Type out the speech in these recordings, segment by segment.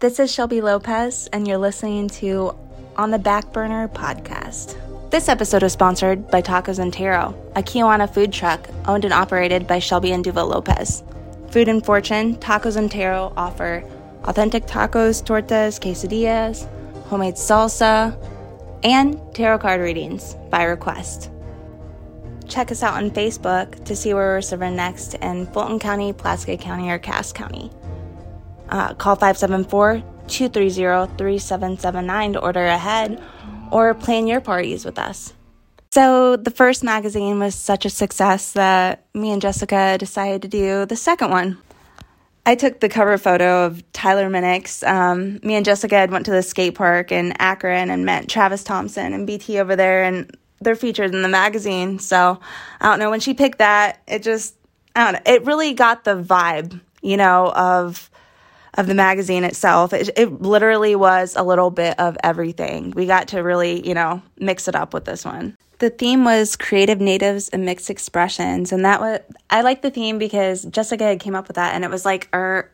This is Shelby Lopez, and you're listening to On the Back Burner podcast. This episode is sponsored by Tacos and Tarot, a Kewanna food truck owned and operated by Shelby and Duva Lopez. Food and Fortune, Tacos and Tarot offer authentic tacos, tortas, quesadillas, homemade salsa, and tarot card readings by request. Check us out on Facebook to see where we're serving next in Fulton County, Pulaski County, or Cass County. Uh, call 574 230 3779 to order ahead or plan your parties with us. So, the first magazine was such a success that me and Jessica decided to do the second one. I took the cover photo of Tyler Minix. Um, me and Jessica had went to the skate park in Akron and met Travis Thompson and BT over there, and they're featured in the magazine. So I don't know when she picked that, it just I don't know. It really got the vibe, you know, of of the magazine itself. It, it literally was a little bit of everything. We got to really, you know, mix it up with this one. The theme was creative natives and mixed expressions, and that was I like the theme because Jessica had came up with that, and it was like our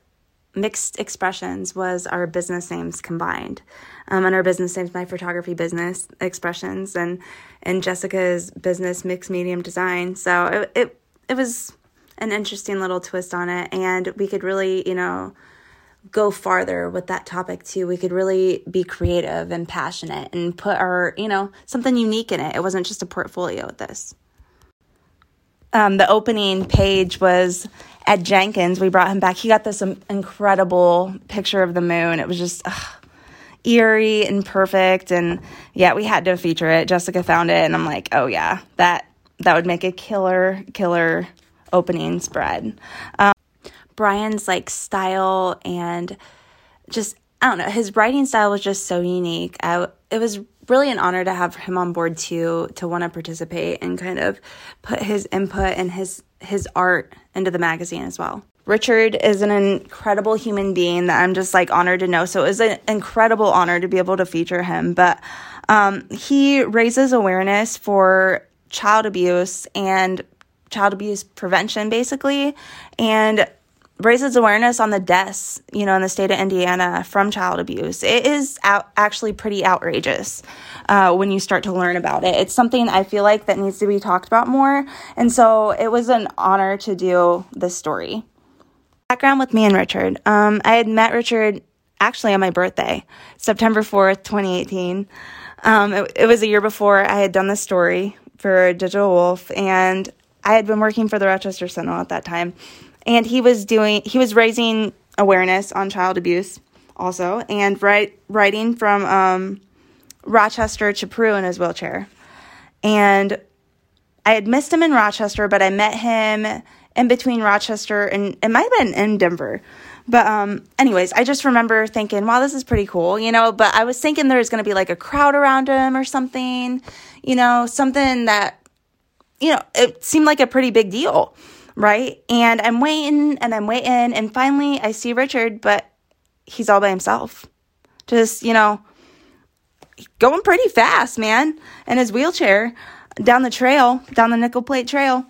mixed expressions was our business names combined um, and our business names my photography business expressions and and jessica's business mixed medium design so it, it it was an interesting little twist on it and we could really you know go farther with that topic too we could really be creative and passionate and put our you know something unique in it it wasn't just a portfolio with this um, the opening page was Ed Jenkins. We brought him back. He got this incredible picture of the moon. It was just ugh, eerie and perfect. And yeah, we had to feature it. Jessica found it, and I'm like, oh yeah, that that would make a killer, killer opening spread. Um, Brian's like style and just I don't know, his writing style was just so unique. I, it was really an honor to have him on board too, to want to participate and kind of put his input and his his art into the magazine as well. Richard is an incredible human being that I'm just like honored to know. So it was an incredible honor to be able to feature him. But um, he raises awareness for child abuse and child abuse prevention, basically, and raises awareness on the deaths, you know, in the state of Indiana from child abuse. It is out, actually pretty outrageous uh, when you start to learn about it. It's something I feel like that needs to be talked about more. And so it was an honor to do this story. Background with me and Richard. Um, I had met Richard actually on my birthday, September 4th, 2018. Um, it, it was a year before I had done this story for Digital Wolf, and I had been working for the Rochester Sentinel at that time and he was doing he was raising awareness on child abuse also and write, writing from um, rochester to peru in his wheelchair. And i had missed him in rochester but i met him in between rochester and it might have been in denver. But um, anyways i just remember thinking wow this is pretty cool you know but i was thinking there was going to be like a crowd around him or something you know something that you know it seemed like a pretty big deal right? And I'm waiting and I'm waiting. And finally, I see Richard, but he's all by himself. Just, you know, going pretty fast, man, in his wheelchair down the trail, down the nickel plate trail.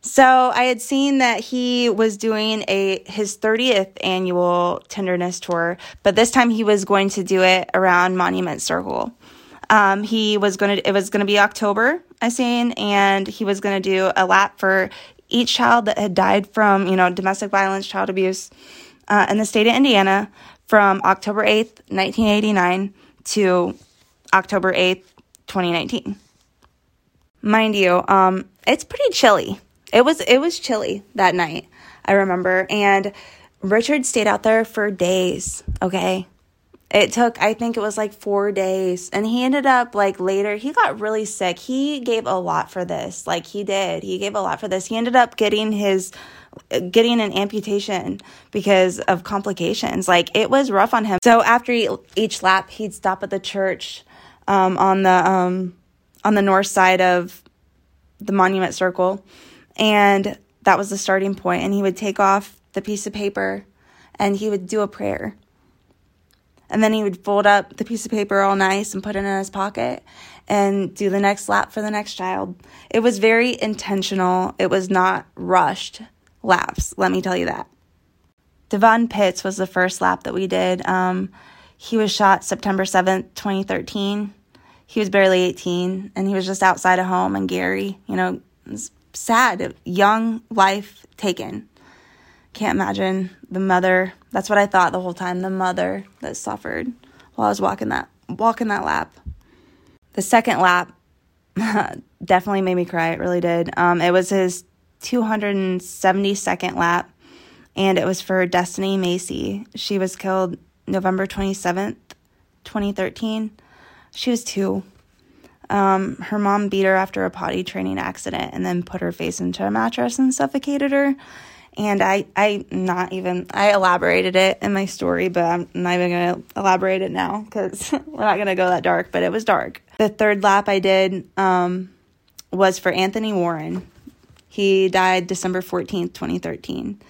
So I had seen that he was doing a his 30th annual tenderness tour, but this time he was going to do it around Monument Circle. Um, he was going to it was going to be October, I seen, and he was going to do a lap for each child that had died from, you know, domestic violence, child abuse uh, in the state of Indiana from October 8th, 1989 to October 8th, 2019. Mind you, um, it's pretty chilly. It was it was chilly that night. I remember and Richard stayed out there for days, okay? It took i think it was like four days. And he ended up like later he got really sick. He gave a lot for this. Like he did. He gave a lot for this. He ended up getting his getting an amputation because of complications. Like it was rough on him. So after each lap he'd stop at the church um, on the um, on the north side of the monument circle. And that was the starting point. And he would take off the piece of paper and he would do a prayer and then he would fold up the piece of paper all nice and put it in his pocket and do the next lap for the next child. It was very intentional. It was not rushed laps, let me tell you that. Devon Pitts was the first lap that we did. Um, he was shot September 7th, 2013. He was barely 18 and he was just outside of home in Gary. You know, sad, young life taken. Can't imagine the mother. That's what I thought the whole time. The mother that suffered while I was walking that walking that lap. The second lap definitely made me cry. It really did. Um, it was his 272nd lap, and it was for Destiny Macy. She was killed November 27th, 2013. She was two. Um, her mom beat her after a potty training accident and then put her face into a mattress and suffocated her. And I, I not even, I elaborated it in my story, but I'm not even to elaborate it now because we're not to go that dark, but it was dark. The third lap I did um, was for Anthony Warren. He died December 14th, 2013.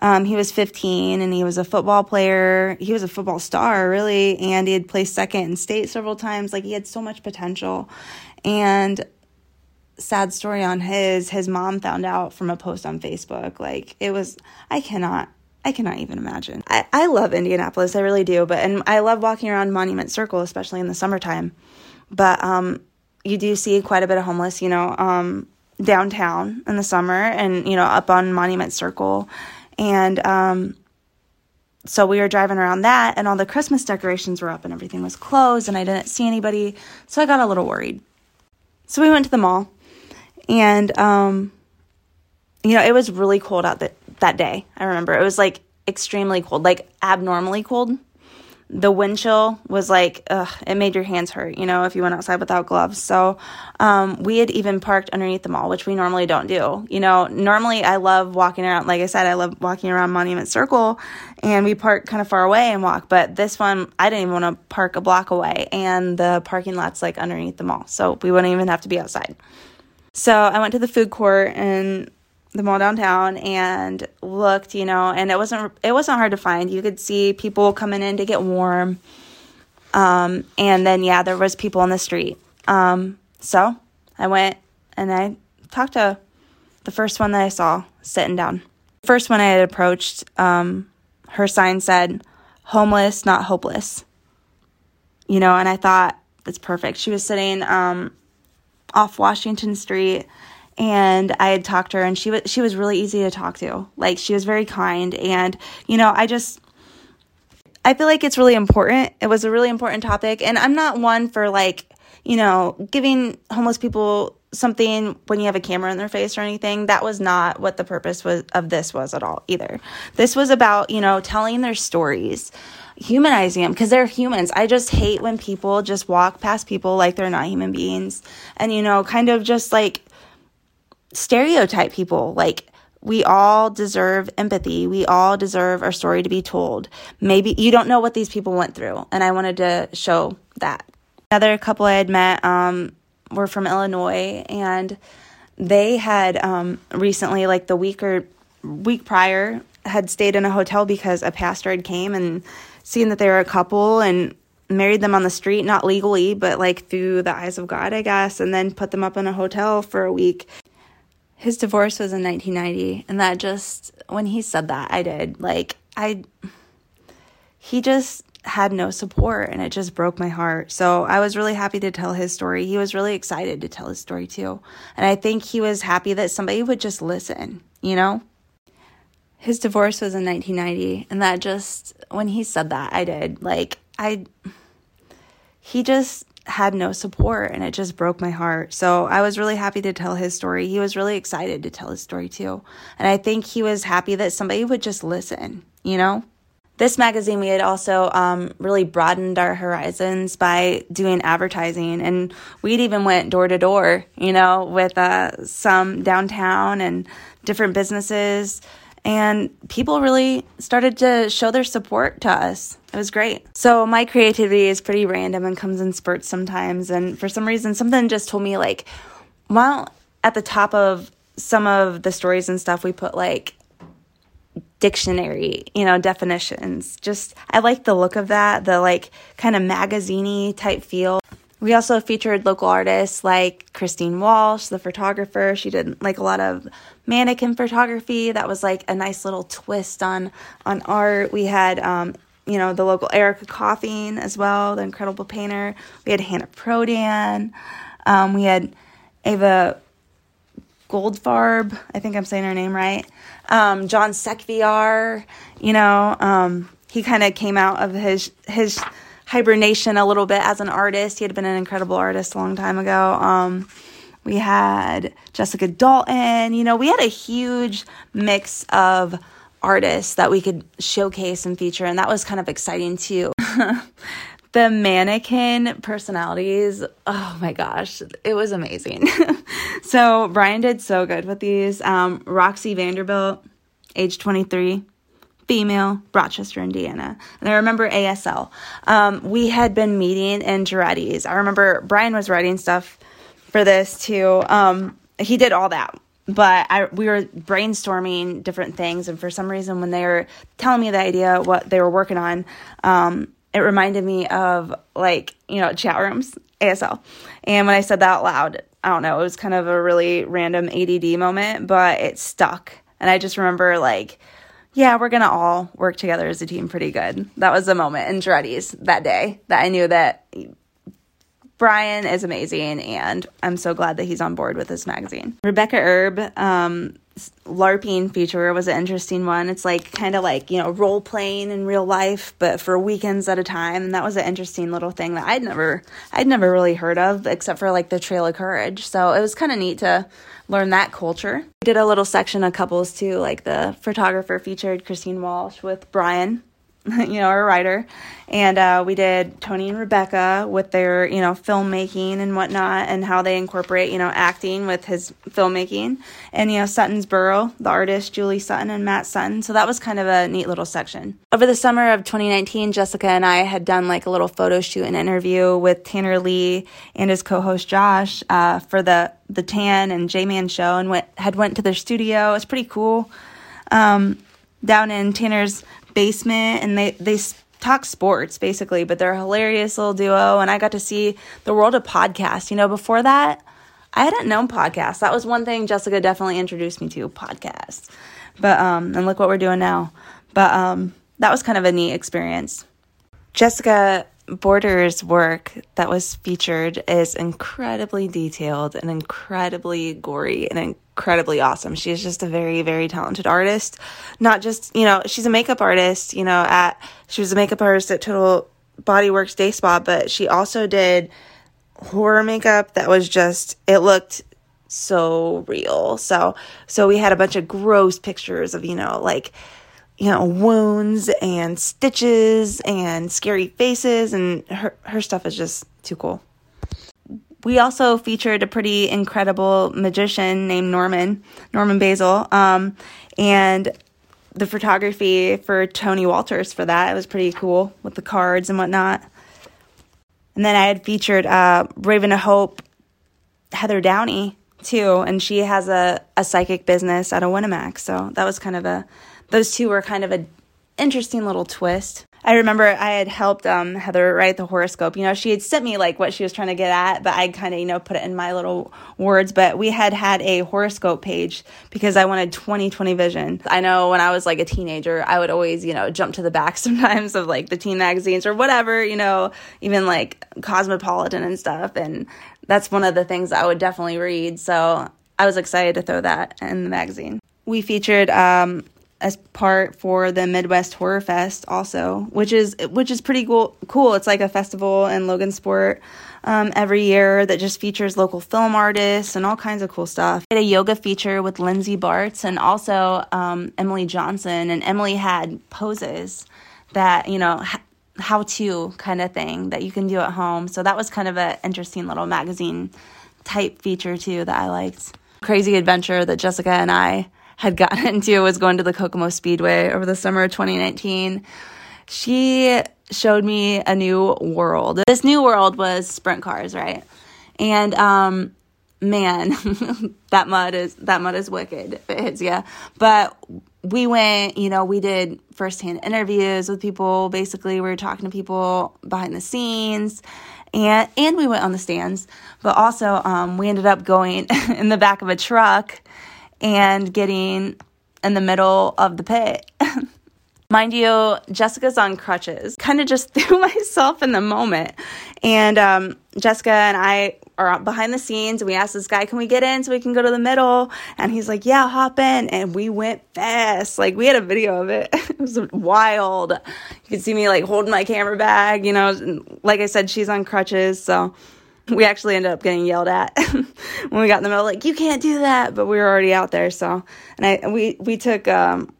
Um, he was 15 and he was a football player. He was a football star, really, and he had placed second in state several times. Like he had so much potential. And sad story on his, his mom found out from a post on Facebook. Like it was, I cannot, I cannot even imagine. I, I love Indianapolis, I really do. But and I love walking around Monument Circle, especially in the summertime. But um, you do see quite a bit of homeless, you know, um, downtown in the summer, and you know, up on Monument Circle and um, so we were driving around that, and all the Christmas decorations were up, and everything was closed, and I didn't see anybody. So I got a little worried. So we went to the mall, and um, you know, it was really cold out that that day. I remember. It was like extremely cold, like abnormally cold. The wind chill was like ugh, it made your hands hurt you know if you went outside without gloves. So um, we had even parked underneath the mall which we normally don't do you know. Normally i love walking around like i said i love walking around monument circle and we park kind of far away and walk but this one i didn't even want to park a block away and the parking lot's like underneath the mall so we wouldn't even have to be outside so i went to the food court and the mall downtown and looked, you know, and it wasn't it wasn't hard to find. You could see people coming in to get warm. Um, and then yeah, there was people on the street. Um, so I went and I talked to the first one that I saw sitting down. First one I had approached, um, her sign said homeless, not hopeless. You know, and I thought that's perfect. She was sitting um, off Washington Street and I had talked to her and she was she was really easy to talk to. Like she was very kind and you know, I just I feel like it's really important. It was a really important topic and I'm not one for like, you know, giving homeless people something when you have a camera in their face or anything. That was not what the purpose was of this was at all either. This was about, you know, telling their stories humanizing them because they're humans. I just hate when people just walk past people like they're not human beings and, you know, kind of just like stereotype people. Like, we all deserve empathy. We all deserve our story to be told. Maybe you don't know what these people went through, and I wanted to show that. Another couple I had met um, were from Illinois, and they had um, recently, like the week or week prior, had stayed in a hotel because a pastor had came and seen that they were a couple and married them on the street, not legally, but like through the eyes of God, I guess, and then put them up in a hotel for a week. His divorce was in 1990 and that just when he said that i did like i he just had no support and it just broke my heart so i was really happy to tell his story he was really excited to tell his story too and i think he was happy that somebody would just listen you know his divorce was in 1990 and that just when he said that i did like i he just had no support and it just broke my heart. So I was really happy to tell his story. He was really excited to tell his story too. And I think he was happy that somebody would just listen, you know? This magazine, we had also um, really broadened our horizons by doing advertising, and we'd even went door to door, you know, with uh, some downtown and different businesses and people really started to show their support to us. It was great. So my creativity is pretty random and comes in spurts sometimes. And for some reason, something just told me like, well, at the top of some of the stories and stuff, we put like dictionary, you know, definitions. Just I like the look of that, the like kind of magaziney type feel. We also featured local artists like Christine Walsh, the photographer. She did like a lot of mannequin photography. That was like a nice little twist on on art. We had um, you know the local Erica Coffin as well, the incredible painter. We had Hannah Prodan. Um, we had Ava Goldfarb. I think I'm saying her name right. Um, John Sekviar. You know, um, he kind of came out of his his hibernation a little bit as an artist. He had been an incredible artist a long time ago. Um, we had Jessica Dalton. You know, we had a huge mix of artists that we could showcase and feature, and that was kind of exciting too. the mannequin personalities, oh my gosh, it was amazing. so, Brian did so good with these. Um, Roxy Vanderbilt, age 23 female, Rochester, Indiana. And I remember ASL. Um, we had been meeting in Giretti's. I remember Brian was writing stuff for this too. Um, he did all that. But I, we were brainstorming different things, and for some reason, when they were telling me the idea what they were working on, um, it reminded me of like you know chat rooms ASL. And when I said that out loud, I don't know, it was kind of a really random ADD moment, but it stuck. And I just remember like yeah, we're to all work together as a team pretty good. That was the moment in Giretti's that day that I knew that Brian is amazing and I'm so glad that he's on board with this magazine. Rebecca Erb, um, LARPing feature was an interesting one. It's like kind of like, you know, role playing in real life, but for weekends at a time. And that was an interesting little thing that I'd never, I'd never really heard of except for like the Trail of Courage. So it was kind of neat to learn that culture. We did a little section of couples too, like the photographer featured Christine Walsh with Brian, you know, our writer. And uh, we did Tony and Rebecca with their, you know, filmmaking and whatnot and how they incorporate, you know, acting with his filmmaking. And, you know, Sutton's Borough, the artist, Julie Sutton and Matt Sutton. So that was kind of a neat little section. Over the summer of 2019, Jessica and I had done like a little photo shoot and interview with Tanner Lee and his co-host Josh uh, for the the Tan and J Man show and went had went to their studio. It was pretty cool. Um, down in Tanner's basement and they they talk sports basically, but they're a hilarious little duo and I got to see the world of podcasts. You know, before that, I hadn't known podcasts. That was one thing Jessica definitely introduced me to, podcasts. But um and look what we're doing now. But um that was kind of a neat experience. Jessica Border's work that was featured is incredibly detailed and incredibly gory and incredibly awesome. She is just a very, very talented artist. Not just, you know, she's a makeup artist, you know, at, she was a makeup artist at Total Body Works Day Spa, but she also did horror makeup that was just, it looked so real. So, so we had a bunch of gross pictures of, you know, like, you know, wounds and stitches and scary faces, and her, her stuff is just too cool. We also featured a pretty incredible magician named Norman, Norman Basil, um, and the photography for Tony Walters for that. It was pretty cool with the cards and whatnot. And then I had featured uh, Raven of Hope, Heather Downey, too, and she has a, a psychic business out of Winamac. So that was kind of a those two were kind of an interesting little twist. I remember I had helped um, Heather write the horoscope. You know, she had sent me like what she was trying to get at, but I kind of, you know, put it in my little words. But we had had a horoscope page because I wanted 2020 vision. I know when I was like a teenager, I would always, you know, jump to the back sometimes of like the teen magazines or whatever, you know, even like Cosmopolitan and stuff. And that's one of the things I would definitely read. So I was excited to throw that in the magazine. We featured um, as part for the Midwest Horror Fest also, which is which is pretty cool. Cool. It's like a festival in Logansport um, every year that just features local film artists and all kinds of cool stuff. We had a yoga feature with Lindsay Bartz and also um, Emily Johnson, and Emily had poses that you know. how to kind of thing that you can do at home. So that was kind of an interesting little magazine type feature too that I liked. Crazy adventure that Jessica and I had gotten into was going to the Kokomo Speedway over the summer of 2019. She showed me a new world. This new world was sprint cars, right? And um man, that mud is that mud is wicked if it hits you. But we went, you know, we did firsthand interviews with people. Basically, we were talking to people behind the scenes and and we went on the stands but also um, we ended up going in the back of a truck and getting in the middle of the pit mind you jessica's on crutches kind of just threw myself in the moment and um, jessica and i are behind the scenes. We asked this guy, "Can we get in so we can go to the middle?" And he's like, "Yeah, hop in." And we went fast. Like we had a video of it. it was wild. You could see me like holding my camera bag. You know, like I said, she's on crutches, so we actually ended up getting yelled at when we got in the middle. Like you can't do that, but we were already out there. So, and I we we took um,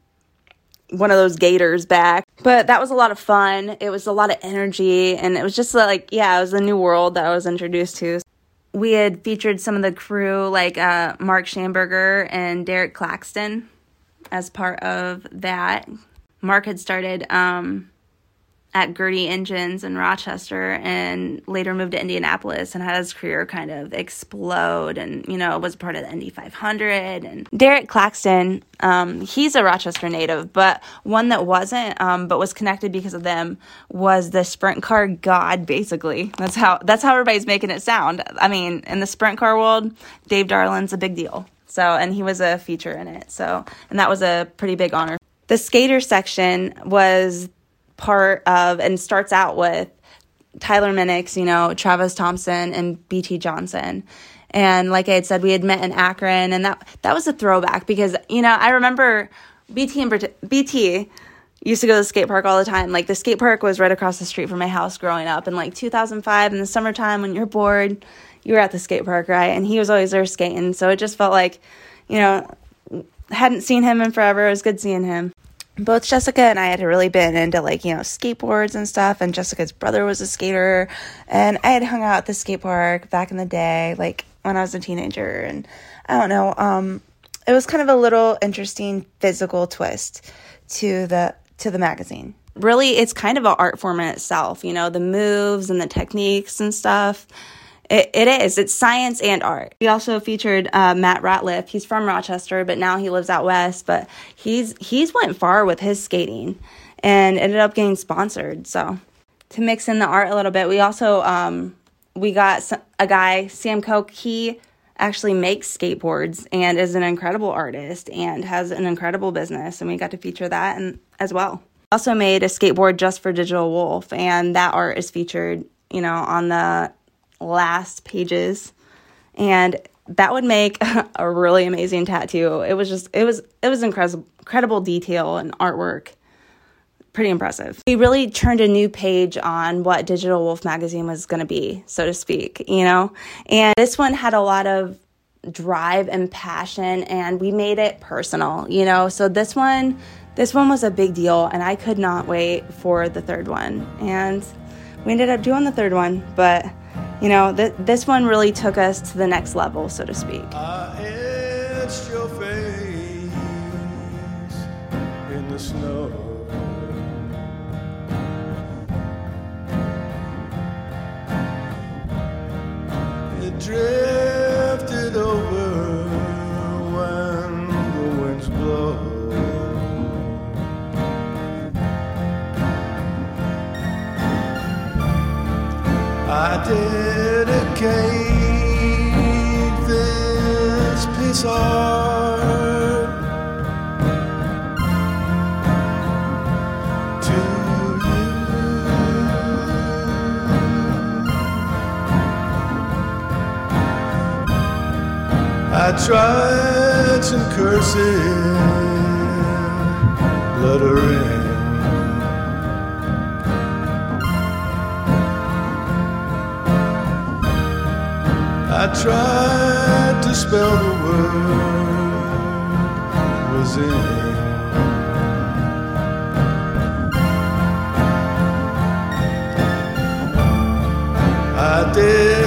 one of those gators back. But that was a lot of fun. It was a lot of energy, and it was just like, yeah, it was a new world that I was introduced to we had featured some of the crew, like uh, Mark Schamberger and Derek Claxton, as part of that. Mark had started um, at Gertie Engines in Rochester and later moved to Indianapolis and had his career kind of explode and, you know, was part of the Indy 500. And Derek Claxton, um, he's a Rochester native, but one that wasn't, um, but was connected because of them was the sprint car god, basically. That's how, that's how everybody's making it sound. I mean, in the sprint car world, Dave Darland's a big deal. So, and he was a feature in it. So, and that was a pretty big honor. The skater section was part of and starts out with Tyler Minix, you know, Travis Thompson and BT Johnson. And like I had said, we had met in Akron and that that was a throwback because, you know, I remember BT and BT used to go to the skate park all the time. Like the skate park was right across the street from my house growing up. In like 2005 in the summertime when you're bored, you were at the skate park, right? And he was always there skating. So it just felt like, you know, hadn't seen him in forever. It was good seeing him both Jessica and I had really been into like, you know, skateboards and stuff. And Jessica's brother was a skater. And I had hung out at the skate park back in the day, like when I was a teenager. And I don't know, um, it was kind of a little interesting physical twist to the to the magazine. Really, it's kind of an art form in itself, you know, the moves and the techniques and stuff. It, it is. It's science and art. We also featured uh, Matt Ratliff. He's from Rochester, but now he lives out west. But he's he's went far with his skating, and ended up getting sponsored. So to mix in the art a little bit, we also um, we got a guy Sam Koch. He actually makes skateboards and is an incredible artist and has an incredible business, and we got to feature that and as well. Also made a skateboard just for Digital Wolf, and that art is featured, you know, on the last pages and that would make a really amazing tattoo. It was just it was it was incredible incredible detail and artwork. Pretty impressive. We really turned a new page on what Digital Wolf magazine was going to be, so to speak, you know. And this one had a lot of drive and passion and we made it personal, you know. So this one this one was a big deal and I could not wait for the third one. And we ended up doing the third one, but you know, th- this one really took us to the next level, so to speak. drifted over some cursive lettering. I tried to spell the word was in. I did.